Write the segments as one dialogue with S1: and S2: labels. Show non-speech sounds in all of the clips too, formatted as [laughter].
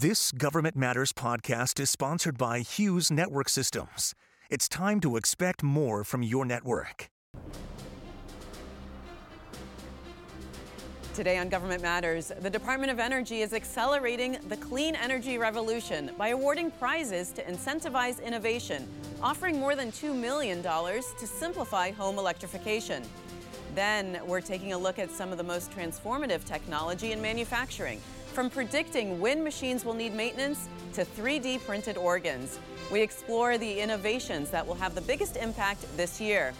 S1: This Government Matters podcast is sponsored by Hughes Network Systems. It's time to expect more from your network.
S2: Today on Government Matters, the Department of Energy is accelerating the clean energy revolution by awarding prizes to incentivize innovation, offering more than $2 million to simplify home electrification. Then, we're taking a look at some of the most transformative technology in manufacturing from predicting when machines will need maintenance to 3D printed organs, we explore the innovations that will have the biggest impact this year.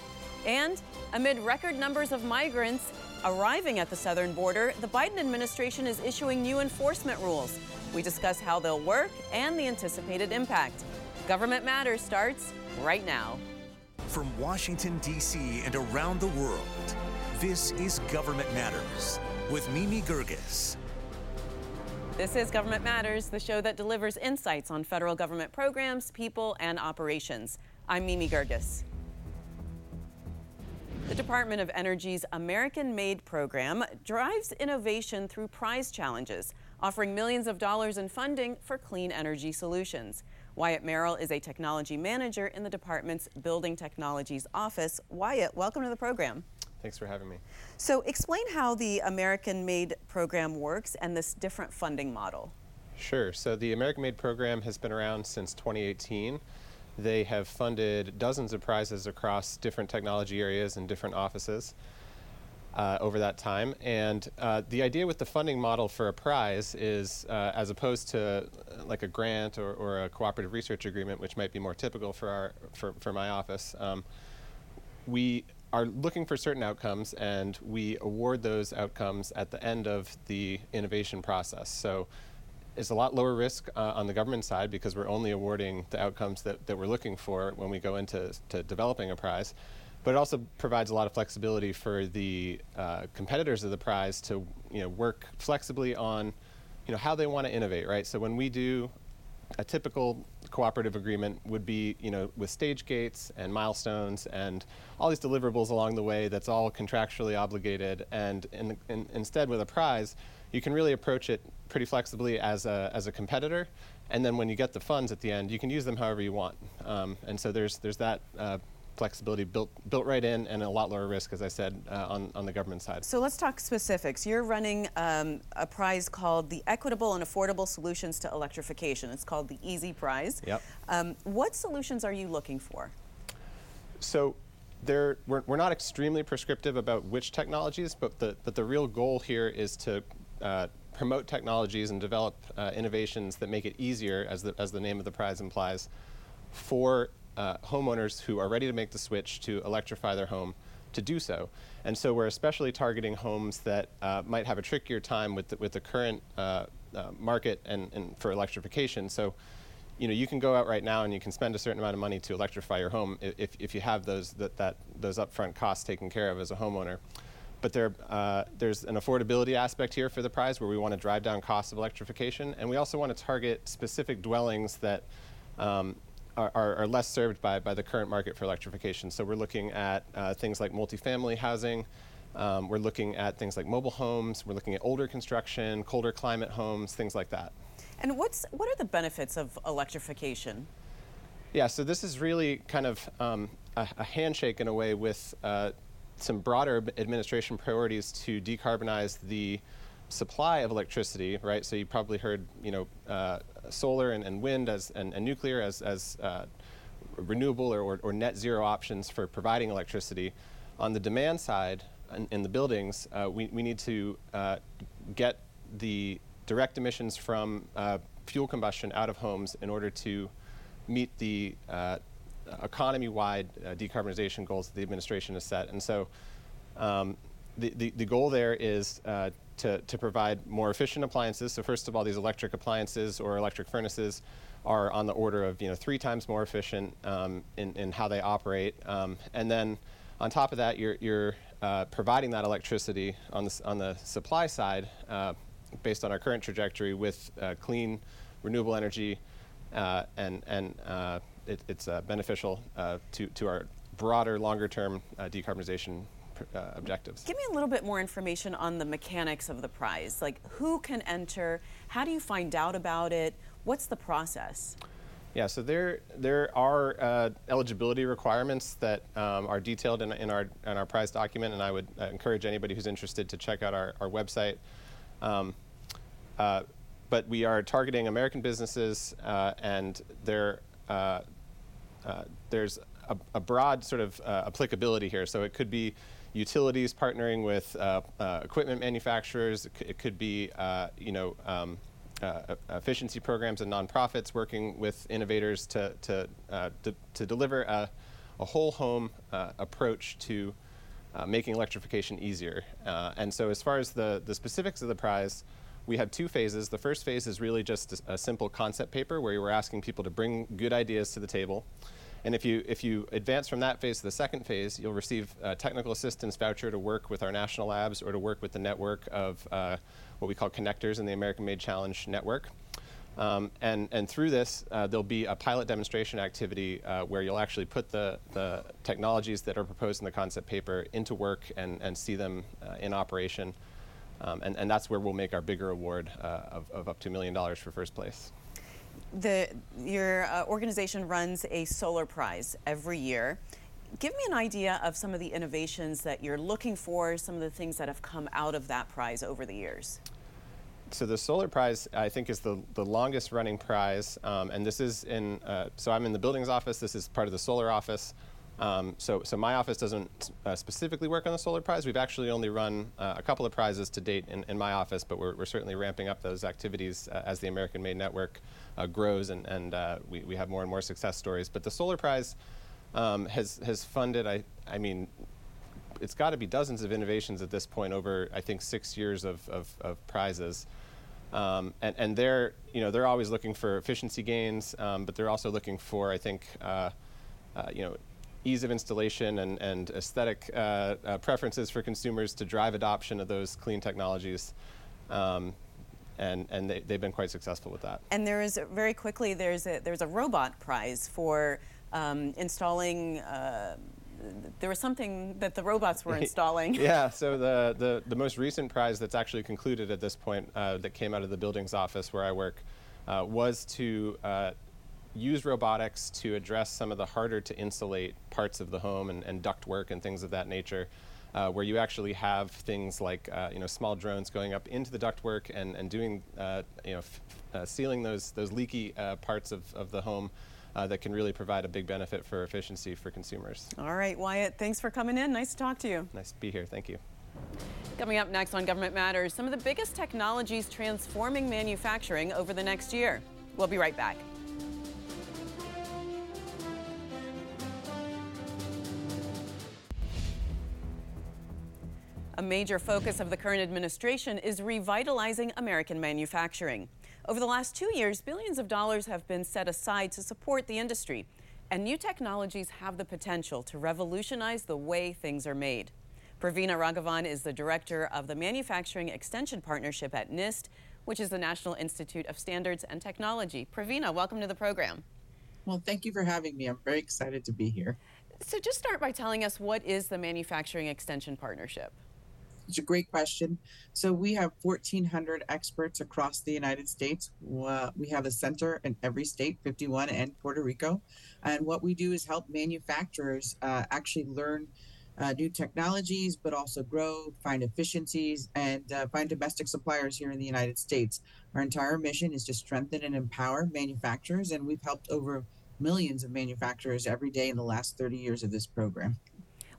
S2: And amid record numbers of migrants arriving at the southern border, the Biden administration is issuing new enforcement rules. We discuss how they'll work and the anticipated impact. Government Matters starts right now.
S1: From Washington, D.C. and around the world, this is Government Matters with Mimi Geerges.
S2: This is Government Matters, the show that delivers insights on federal government programs, people, and operations. I'm Mimi Geerges. The Department of Energy's American Made program drives innovation through prize challenges, offering millions of dollars in funding for clean energy solutions. Wyatt Merrill is a technology manager in the department's Building Technologies office. Wyatt, welcome to the program.
S3: Thanks for having me.
S2: So, explain how the American Made program works and this different funding model.
S3: Sure. So, the American Made program has been around since 2018. They have funded dozens of prizes across different technology areas and different offices. Uh, over that time. And uh, the idea with the funding model for a prize is, uh, as opposed to uh, like a grant or, or, a cooperative research agreement, which might be more typical for our for, for my office, um, we are looking for certain outcomes and we award those outcomes at the end of the innovation process. So it's a lot lower risk uh, on the government side because we're only awarding the outcomes that, that we're looking for when we go into to developing a prize. But it also provides a lot of flexibility for the uh, competitors of the prize to you know, work flexibly on you know, how they want to innovate, right? So when we do a typical cooperative agreement would be, you know, with stage gates and milestones and all these deliverables along the way that's all contractually obligated. And in, in, instead, with a prize, you can really approach it pretty flexibly as a, as a competitor. And then when you get the funds at the end, you can use them however you want. Um, and so there's, there's that uh, flexibility built built right in and a lot lower risk, as I said, uh, on, on the government side.
S2: So let's talk specifics. You're running um, a prize called the Equitable and Affordable Solutions to Electrification. It's called the EASY Prize.
S3: Yep.
S2: Um, what solutions are you looking for?
S3: So there, we're, we're not extremely prescriptive about which technologies, but the, but the real goal here is to uh, promote technologies and develop uh, innovations that make it easier, as the, as the name of the prize implies, for uh, homeowners who are ready to make the switch to electrify their home to do so. And so we're especially targeting homes that uh, might have a trickier time with the, with the current uh, uh, market and, and, for electrification. So, you know, you can go out right now and you can spend a certain amount of money to electrify your home if, if you have those that, that those upfront costs taken care of as a homeowner. But there, uh, there's an affordability aspect here for the prize where we want to drive down costs of electrification, and we also want to target specific dwellings that um, are, are, less served by, by the current market for electrification. So we're looking at uh, things like multifamily housing. Um, we're looking at things like mobile homes. We're looking at older construction, colder climate homes, things like that.
S2: And what's what are the benefits of electrification?
S3: Yeah, so this is really kind of um, a, a, handshake in a way with uh, some broader administration priorities to decarbonize the supply of electricity, right? So you probably heard, you know, uh, solar and, and, wind as and, and, nuclear as, as uh, renewable or, or, or, net zero options for providing electricity. On the demand side, in, in the buildings, uh, we, we need to uh, get the direct emissions from uh, fuel combustion out of homes in order to meet the uh, economy-wide decarbonization goals that the administration has set. And so. Um, the, the, the, goal there is uh, to, to provide more efficient appliances. So first of all, these electric appliances or electric furnaces are on the order of you know three times more efficient um, in, in how they operate. Um, and then on top of that, you're, you're uh, providing that electricity on the, on the supply side uh, based on our current trajectory with uh, clean, renewable energy, uh, and, and it, it's beneficial to, to our broader, longer term decarbonization uh, objectives.
S2: Give me a little bit more information on the mechanics of the prize. Like who can enter? How do you find out about it? What's the process?
S3: Yeah, so there there are uh, eligibility requirements that um, are detailed in, in, our in our prize document, and I would uh, encourage anybody who's interested to check out our, our website. Um, uh, but we are targeting American businesses, uh, and there uh, uh, there's a, a, broad sort of applicability here. So it could be utilities partnering with equipment manufacturers. It, c- it could be you know. Um, uh, efficiency programs and nonprofits working with innovators to, to, uh, to, deliver a, a whole home uh, approach to uh, making electrification easier. Uh, and so, as far as the, the specifics of the prize, we have two phases. The first phase is really just a, a simple concept paper where we're asking people to bring good ideas to the table. And if you, if you advance from that phase to the second phase, you'll receive a technical assistance voucher to work with our national labs or to work with the network of uh, what we call connectors in the American Made Challenge network. Um, and, and through this, uh, there'll be a pilot demonstration activity uh, where you'll actually put the, the technologies that are proposed in the concept paper into work and, and see them uh, in operation. Um, and, and that's where we'll make our bigger award uh, of, of up to a million dollars for first place.
S2: The, your uh, organization runs a solar prize every year. Give me an idea of some of the innovations that you're looking for, some of the things that have come out of that prize over the years.
S3: So the Solar Prize, I think, is the, the longest running prize, um, and this is in. Uh, so I'm in the buildings office. This is part of the solar office. Um, so, so my office doesn't uh, specifically work on the Solar Prize. We've actually only run uh, a couple of prizes to date in, in my office, but we're, we're certainly ramping up those activities uh, as the American Made Network uh, grows and, and uh, we, we have more and more success stories. But the Solar Prize um, has has funded. I I mean, it's got to be dozens of innovations at this point over I think six years of of, of prizes. Um, and, and they're you know they're always looking for efficiency gains, um, but they're also looking for I think uh, uh, you know ease of installation and, and aesthetic uh, uh preferences for consumers to drive adoption of those clean technologies. Um, and, and they, they've been quite successful with that.
S2: And there is very quickly there's a there's a robot prize for um, installing. Uh, there was something that the robots were [laughs] installing.
S3: yeah, so the, the, the, most recent prize that's actually concluded at this point uh, that came out of the buildings office where I work uh, was to uh, use robotics to address some of the harder to insulate parts of the home and, and ductwork and things of that nature. Uh, where you actually have things like uh, you know small drones going up into the ductwork and, and doing uh, you know f- uh, sealing those those leaky uh, parts of, of the home uh, that can really provide a big benefit for efficiency for consumers.
S2: All right, Wyatt, thanks for coming in. Nice to talk to you.
S3: Nice to be here. Thank you.
S2: Coming up next on Government Matters, some of the biggest technologies transforming manufacturing over the next year. We'll be right back. Major focus of the current administration is revitalizing American manufacturing. Over the last two years, billions of dollars have been set aside to support the industry, and new technologies have the potential to revolutionize the way things are made. Pravina Raghavan is the director of the Manufacturing Extension Partnership at NIST, which is the National Institute of Standards and Technology. Pravina, welcome to the program.
S4: Well, thank you for having me. I'm very excited to be here.
S2: So, just start by telling us what is the Manufacturing Extension Partnership?
S4: It's a great question. So we have 1,400 experts across the United States. We have a center in every state, 51 and Puerto Rico. And what we do is help manufacturers uh, actually learn uh, new technologies, but also grow, find efficiencies, and uh, find domestic suppliers here in the United States. Our entire mission is to strengthen and empower manufacturers, and we've helped over millions of manufacturers every day in the last 30 years of this program.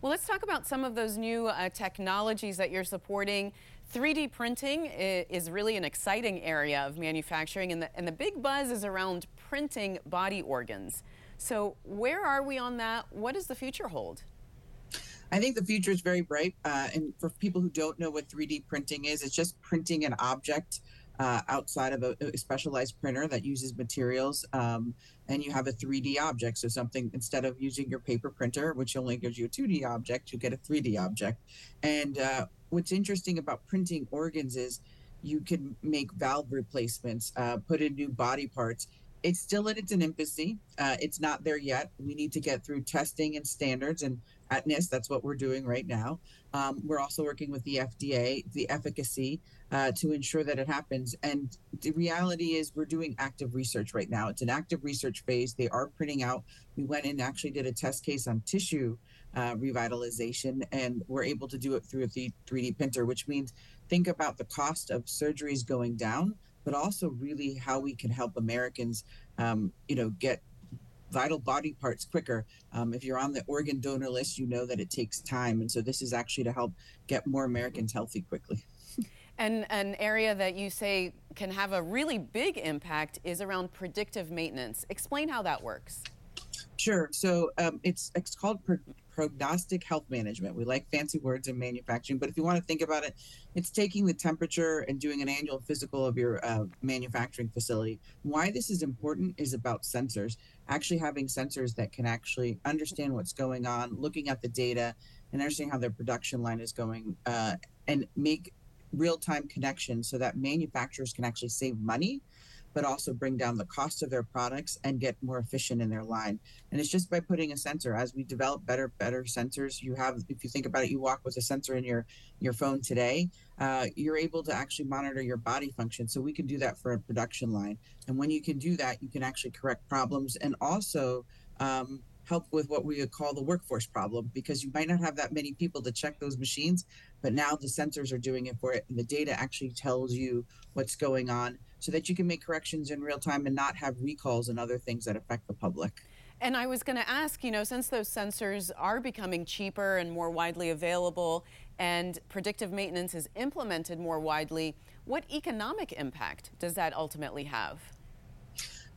S2: Well, let's talk about some of those new uh, technologies that you're supporting. 3D printing is really an exciting area of manufacturing, and the, and the big buzz is around printing body organs. So, where are we on that? What does the future hold?
S4: I think the future is very bright. Uh, and for people who don't know what 3D printing is, it's just printing an object uh, outside of a, a, specialized printer that uses materials um, and you have a 3D object. So something instead of using your paper printer, which only gives you a 2D object, you get a 3D object. And uh, what's interesting about printing organs is you can make valve replacements, uh, put in new body parts, it's still in its infancy. Uh, it's not there yet. We need to get through testing and standards, and at NIST, that's what we're doing right now. Um, we're also working with the FDA, the efficacy, uh, to ensure that it happens. And the reality is, we're doing active research right now. It's an active research phase. They are printing out. We went and actually did a test case on tissue uh, revitalization, and we're able to do it through a 3D printer, which means think about the cost of surgeries going down but also really how we can help Americans, um, you know, get vital body parts quicker. Um, if you're on the organ donor list, you know that it takes time, and so this is actually to help get more Americans healthy quickly.
S2: And an area that you say can have a really big impact is around predictive maintenance. Explain how that works.
S4: Sure. So um, it's it's called prognostic health management. We like fancy words in manufacturing, but if you want to think about it, it's taking the temperature and doing an annual physical of your uh, manufacturing facility. Why this is important is about sensors. Actually, having sensors that can actually understand what's going on, looking at the data, and understanding how their production line is going, uh, and make real time connections so that manufacturers can actually save money but also bring down the cost of their products and get more efficient in their line. And it's just by putting a sensor. As we develop better, better sensors, you have, if you think about it, you walk with a sensor in your your phone today. Uh, you're able to actually monitor your body function. So we can do that for a production line. And when you can do that, you can actually correct problems and also um, help with what we would call the workforce problem because you might not have that many people to check those machines, but now the sensors are doing it for it, and the data actually tells you what's going on so that you can make corrections in real time and not have recalls and other things that affect the public.
S2: And I was going to ask, you know, since those sensors are becoming cheaper and more widely available and predictive maintenance is implemented more widely, what economic impact does that ultimately have?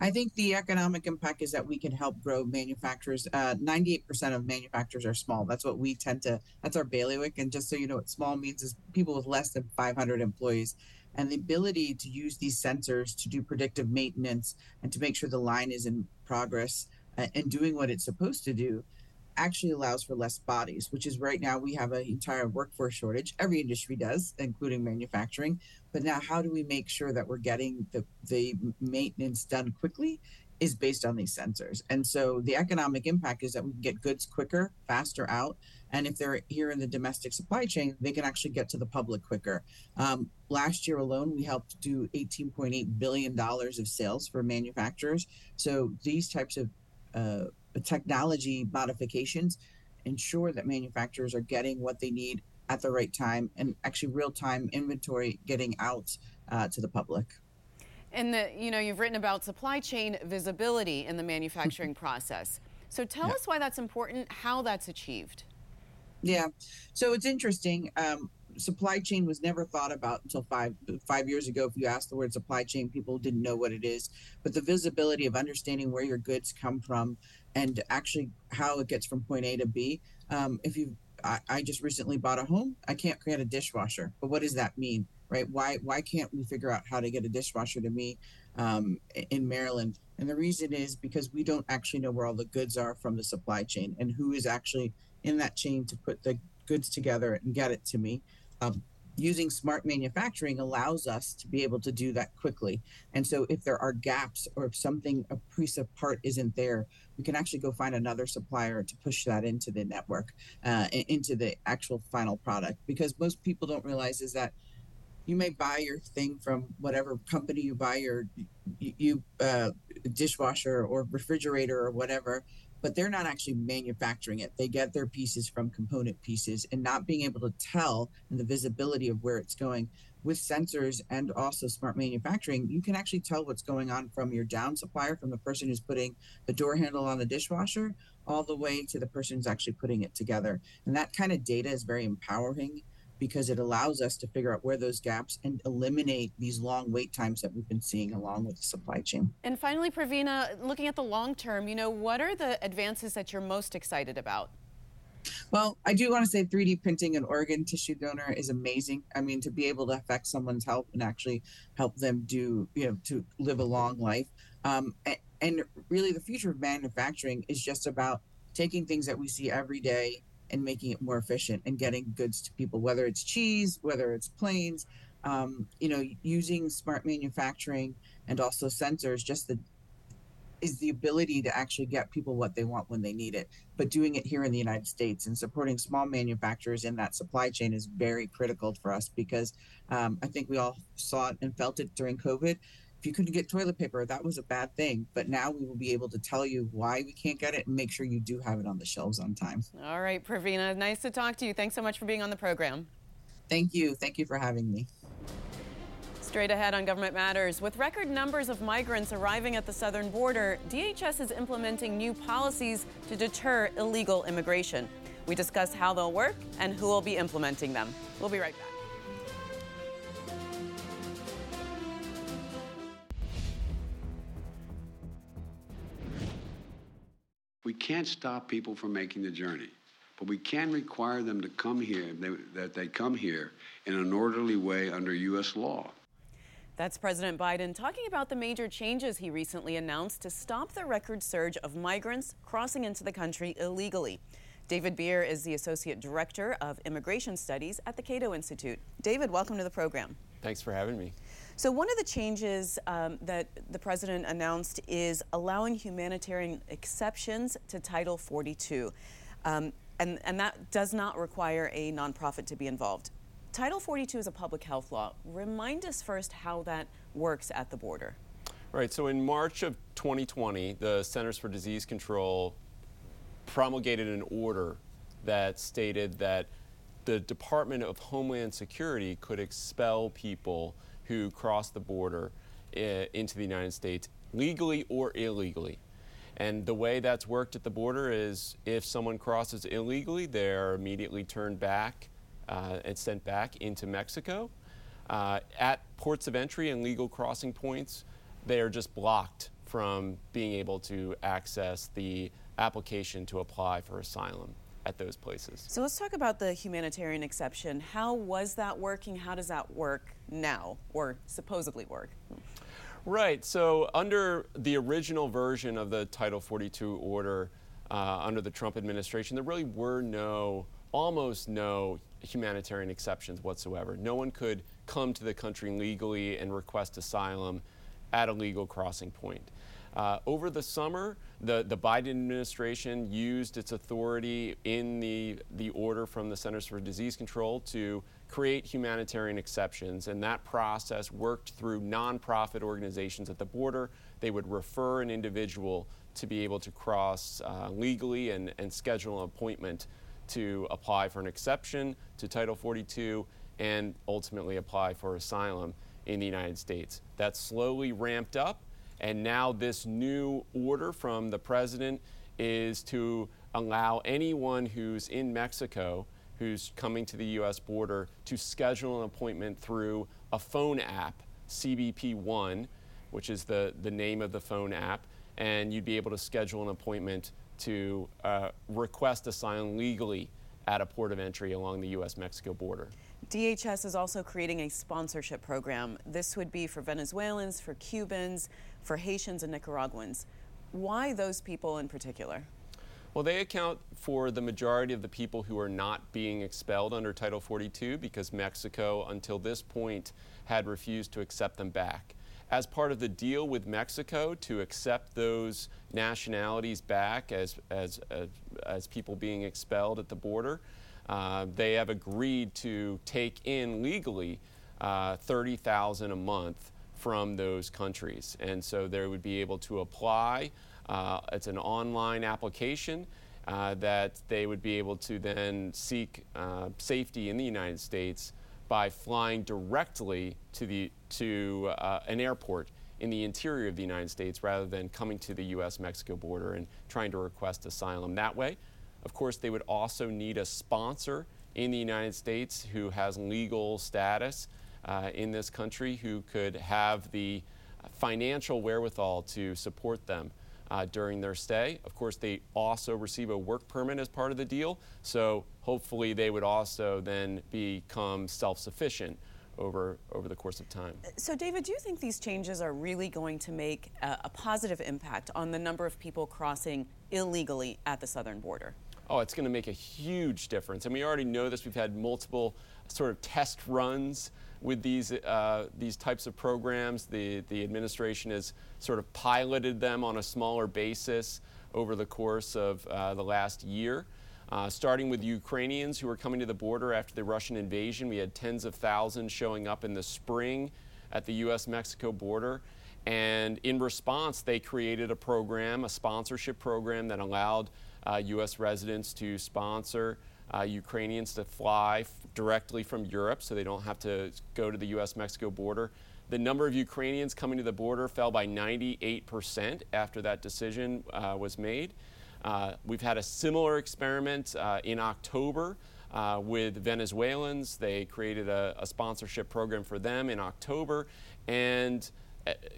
S4: I think the economic impact is that we can help grow manufacturers. Uh, 98% of manufacturers are small. That's what we tend to, that's our bailiwick. And just so you know what small means is people with less than 500 employees and the ability to use these sensors to do predictive maintenance and to make sure the line is in progress uh, and doing what it's supposed to do actually allows for less bodies which is right now we have an entire workforce shortage every industry does including manufacturing but now how do we make sure that we're getting the, the maintenance done quickly is based on these sensors and so the economic impact is that we can get goods quicker faster out and if they're here in the domestic supply chain, they can actually get to the public quicker. Um, last year alone, we helped do $18.8 billion of sales for manufacturers. So these types of uh, technology modifications ensure that manufacturers are getting what they need at the right time and actually real time inventory getting out uh, to the public.
S2: And the, you know, you've written about supply chain visibility in the manufacturing [laughs] process. So tell yeah. us why that's important, how that's achieved.
S4: Yeah. So it's interesting. Um, supply chain was never thought about until five five years ago. If you asked the word supply chain, people didn't know what it is. But the visibility of understanding where your goods come from and actually how it gets from point A to B. Um, if you, I, I just recently bought a home. I can't create a dishwasher, but what does that mean, right? Why why can't we figure out how to get a dishwasher to me um, in Maryland? And the reason is because we don't actually know where all the goods are from the supply chain and who is actually in that chain to put the goods together and get it to me. Um, using smart manufacturing allows us to be able to do that quickly. And so if there are gaps or if something, a piece of part isn't there, we can actually go find another supplier to push that into the network, uh, into the actual final product. Because most people don't realize is that you may buy your thing from whatever company you buy your you, you uh, dishwasher or refrigerator or whatever but they're not actually manufacturing it. They get their pieces from component pieces and not being able to tell and the visibility of where it's going with sensors and also smart manufacturing, you can actually tell what's going on from your down supplier, from the person who's putting the door handle on the dishwasher, all the way to the person who's actually putting it together. And that kind of data is very empowering because it allows us to figure out where those gaps and eliminate these long wait times that we've been seeing along with the supply chain.
S2: And finally, Pravina, looking at the long term, you know, what are the advances that you're most excited about?
S4: Well, I do want to say 3D printing an organ tissue donor is amazing. I mean, to be able to affect someone's health and actually help them do, you know, to live a long life. Um, and, and really, the future of manufacturing is just about taking things that we see every day and making it more efficient and getting goods to people, whether it's cheese, whether it's planes, um, you know, using smart manufacturing and also sensors, just the is the ability to actually get people what they want when they need it, but doing it here in the United States and supporting small manufacturers in that supply chain is very critical for us because um, I think we all saw it and felt it during COVID. If you couldn't get toilet paper, that was a bad thing. But now we will be able to tell you why we can't get it and make sure you do have it on the shelves on time.
S2: All right, Pravina, nice to talk to you. Thanks so much for being on the program.
S4: Thank you. Thank you for having me.
S2: Straight ahead on Government Matters. With record numbers of migrants arriving at the southern border, DHS is implementing new policies to deter illegal immigration. We discuss how they'll work and who will be implementing them. We'll be right back.
S5: We can't stop people from making the journey, but we can require them to come here, that they come here in an orderly way under U.S. law.
S2: That's President Biden talking about the major changes he recently announced to stop the record surge of migrants crossing into the country illegally. David Bier is the Associate Director of Immigration Studies at the Cato Institute. David, welcome to the program.
S6: Thanks for having me.
S2: So, one of the changes um, that the president announced is allowing humanitarian exceptions to Title 42. Um, and, and that does not require a nonprofit to be involved. Title 42 is a public health law. Remind us first how that works at the border.
S6: Right. So in March of 2020, the Centers for Disease Control promulgated an order that stated that the Department of Homeland Security could expel people who cross the border uh, into the United States legally or illegally. And the way that's worked at the border is if someone crosses illegally, they're immediately turned back uh, and sent back into Mexico. Uh, at ports of entry and legal crossing points, they are just blocked from being able to access the application to apply for asylum at those places.
S2: So let's talk about the humanitarian exception. How was that working? How does that work now, or supposedly work?
S6: Right. So under the original version of the Title 42 order uh, under the Trump administration, there really were no, almost no humanitarian exceptions whatsoever. No one could come to the country legally and request asylum at a legal crossing point. Uh, over the summer, the, the Biden administration used its authority in the, the order from the Centers for Disease Control to create humanitarian exceptions, and that process worked through nonprofit organizations at the border. They would refer an individual to be able to cross uh, legally and, and schedule an appointment to apply for an exception to Title 42 and ultimately apply for asylum in the United States. That slowly ramped up, and now this new order from the president is to allow anyone who's in Mexico who's coming to the U.S. border to schedule an appointment through a phone app, CBP One, which is the, the name of the phone app, and you'd be able to schedule an appointment to uh, request asylum legally at a port of entry along the U.S. Mexico border.
S2: DHS is also creating a sponsorship program. This would be for Venezuelans, for Cubans, for Haitians, and Nicaraguans. Why those people in particular?
S6: Well, they account for the majority of the people who are not being expelled under Title 42 because Mexico, until this point, had refused to accept them back as part of the deal with Mexico to accept those nationalities back as, as, as, as people being expelled at the border. Uh, they have agreed to take in legally uh, 30,000 a month from those countries. And so they would be able to apply. Uh, it's an online application uh, that they would be able to then seek uh, safety in the United States by flying directly to, the, to uh, an airport in the interior of the United States rather than coming to the US Mexico border and trying to request asylum that way. Of course, they would also need a sponsor in the United States who has legal status uh, in this country who could have the financial wherewithal to support them uh, during their stay. Of course, they also receive a work permit as part of the deal, so hopefully they would also then become self-sufficient over, over the course of time.
S2: So, David, do you think these changes are really going to make a, a positive impact on the number of people crossing illegally at the southern border?
S6: Oh, it's going to make a huge difference. And we already know this. We've had multiple sort of test runs with these uh, these types of programs. The the administration has sort of piloted them on a smaller basis over the course of uh, the last year. Uh, starting with Ukrainians who were coming to the border after the Russian invasion, we had tens of thousands showing up in the spring at the U.S. Mexico border. And in response, they created a program, a sponsorship program that allowed U.S. residents to sponsor uh, Ukrainians to fly f- directly from Europe so they don't have to go to the U.S. Mexico border. The number of Ukrainians coming to the border fell by 98% after that decision uh, was made. Uh, we've had a similar experiment uh, in October uh, with Venezuelans. They created a, a, sponsorship program for them in October and uh,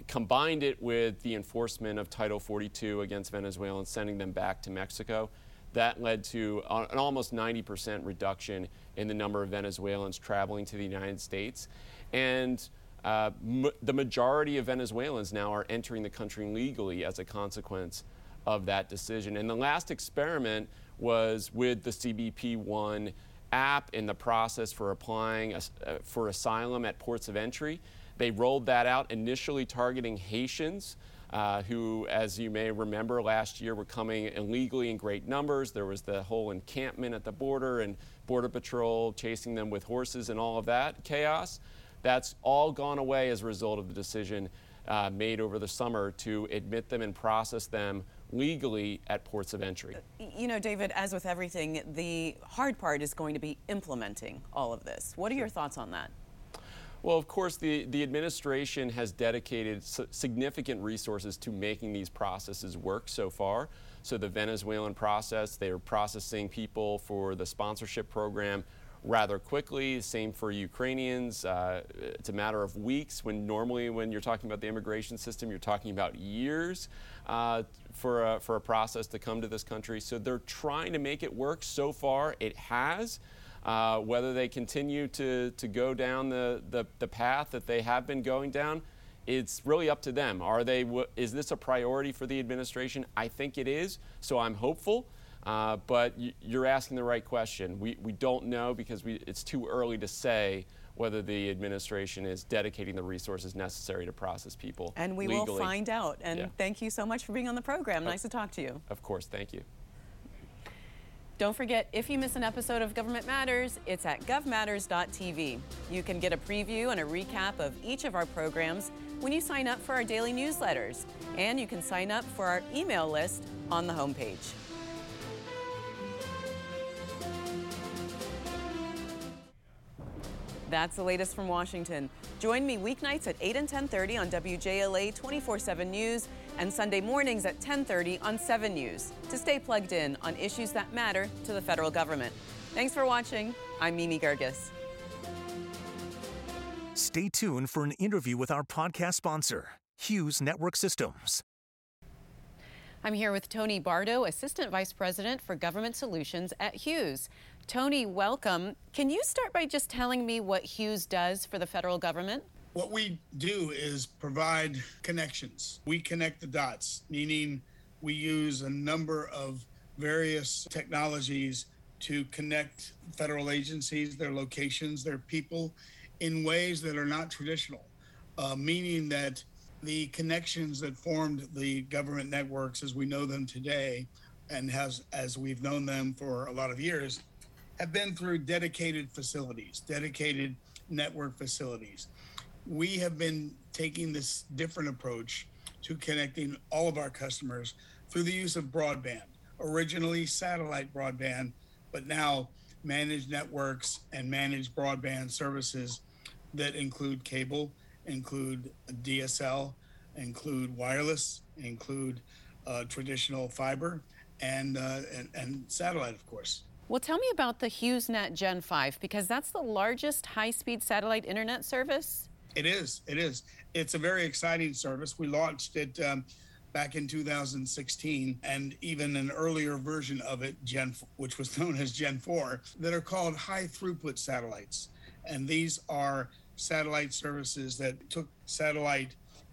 S6: combined it with the enforcement of Title 42 against Venezuelans, sending them back to Mexico. That led to an almost 90% reduction in the number of Venezuelans traveling to the United States. And uh, m- the majority of Venezuelans now are entering the country legally as a consequence of that decision. And the last experiment was with the CBP One app in the process for applying uh, for asylum at ports of entry. They rolled that out initially targeting Haitians uh, who, as you may remember, last year were coming illegally in great numbers. There was the whole encampment at the border and Border Patrol chasing them with horses and all of that chaos. That's all gone away as a result of the decision uh, made over the summer to admit them and process them legally at ports of entry.
S2: You know, David, as with everything, the hard part is going to be implementing all of this. What are your thoughts on that?
S6: Well, of course, the, the administration has dedicated significant resources to making these processes work so far. So, the Venezuelan process, they're processing people for the sponsorship program rather quickly. Same for Ukrainians. Uh, it's a matter of weeks when normally, when you're talking about the immigration system, you're talking about years uh, for, a, for a process to come to this country. So, they're trying to make it work. So far, it has. Uh, whether they continue to, to go down the, the, the, path that they have been going down, it's really up to them. Are they, is this a priority for the administration? I think it is, so I'm hopeful. Uh, but you're asking the right question. We, we don't know because we, it's too early to say whether the administration is dedicating the resources necessary to process people.
S2: And we
S6: legally.
S2: will find out. And
S6: yeah.
S2: thank you so much for being on the program. Nice to talk to you.
S6: Of course, thank you.
S2: Don't forget, if you miss an episode of Government Matters, it's at govmatters.tv. You can get a preview and a recap of each of our programs when you sign up for our daily newsletters, and you can sign up for our email list on the homepage. That's the latest from Washington. Join me weeknights at 8 and 10:30 on WJLA 24/7 News and Sunday mornings at 10:30 on 7 News to stay plugged in on issues that matter to the federal government. Thanks for watching. I'm Mimi Geerges.
S1: Stay tuned for an interview with our podcast sponsor, Hughes Network Systems.
S2: I'm here with Tony Bardo, Assistant Vice President for Government Solutions at Hughes. Tony, welcome. Can you start by just telling me what Hughes does for the federal government?
S7: What we do is provide connections. We connect the dots, meaning we use a number of various technologies to connect federal agencies, their locations, their people in ways that are not traditional, uh, meaning that the connections that formed the government networks as we know them today and has as we've known them for a lot of years have been through dedicated facilities, dedicated network facilities we have been taking this different approach to connecting all of our customers through the use of broadband. Originally satellite broadband, but now managed networks and managed broadband services that include cable, include DSL, include wireless, include uh, traditional fiber, and, uh, and and satellite, of course.
S2: Well, tell me about the HughesNet Gen 5 because that's the largest high-speed satellite internet service
S7: it is. It is. It's a very exciting service. We launched it um, back in 2016, and even an earlier version of it, Gen, which was [laughs] known as Gen 4, that are called high throughput satellites. And these are satellite services that took satellite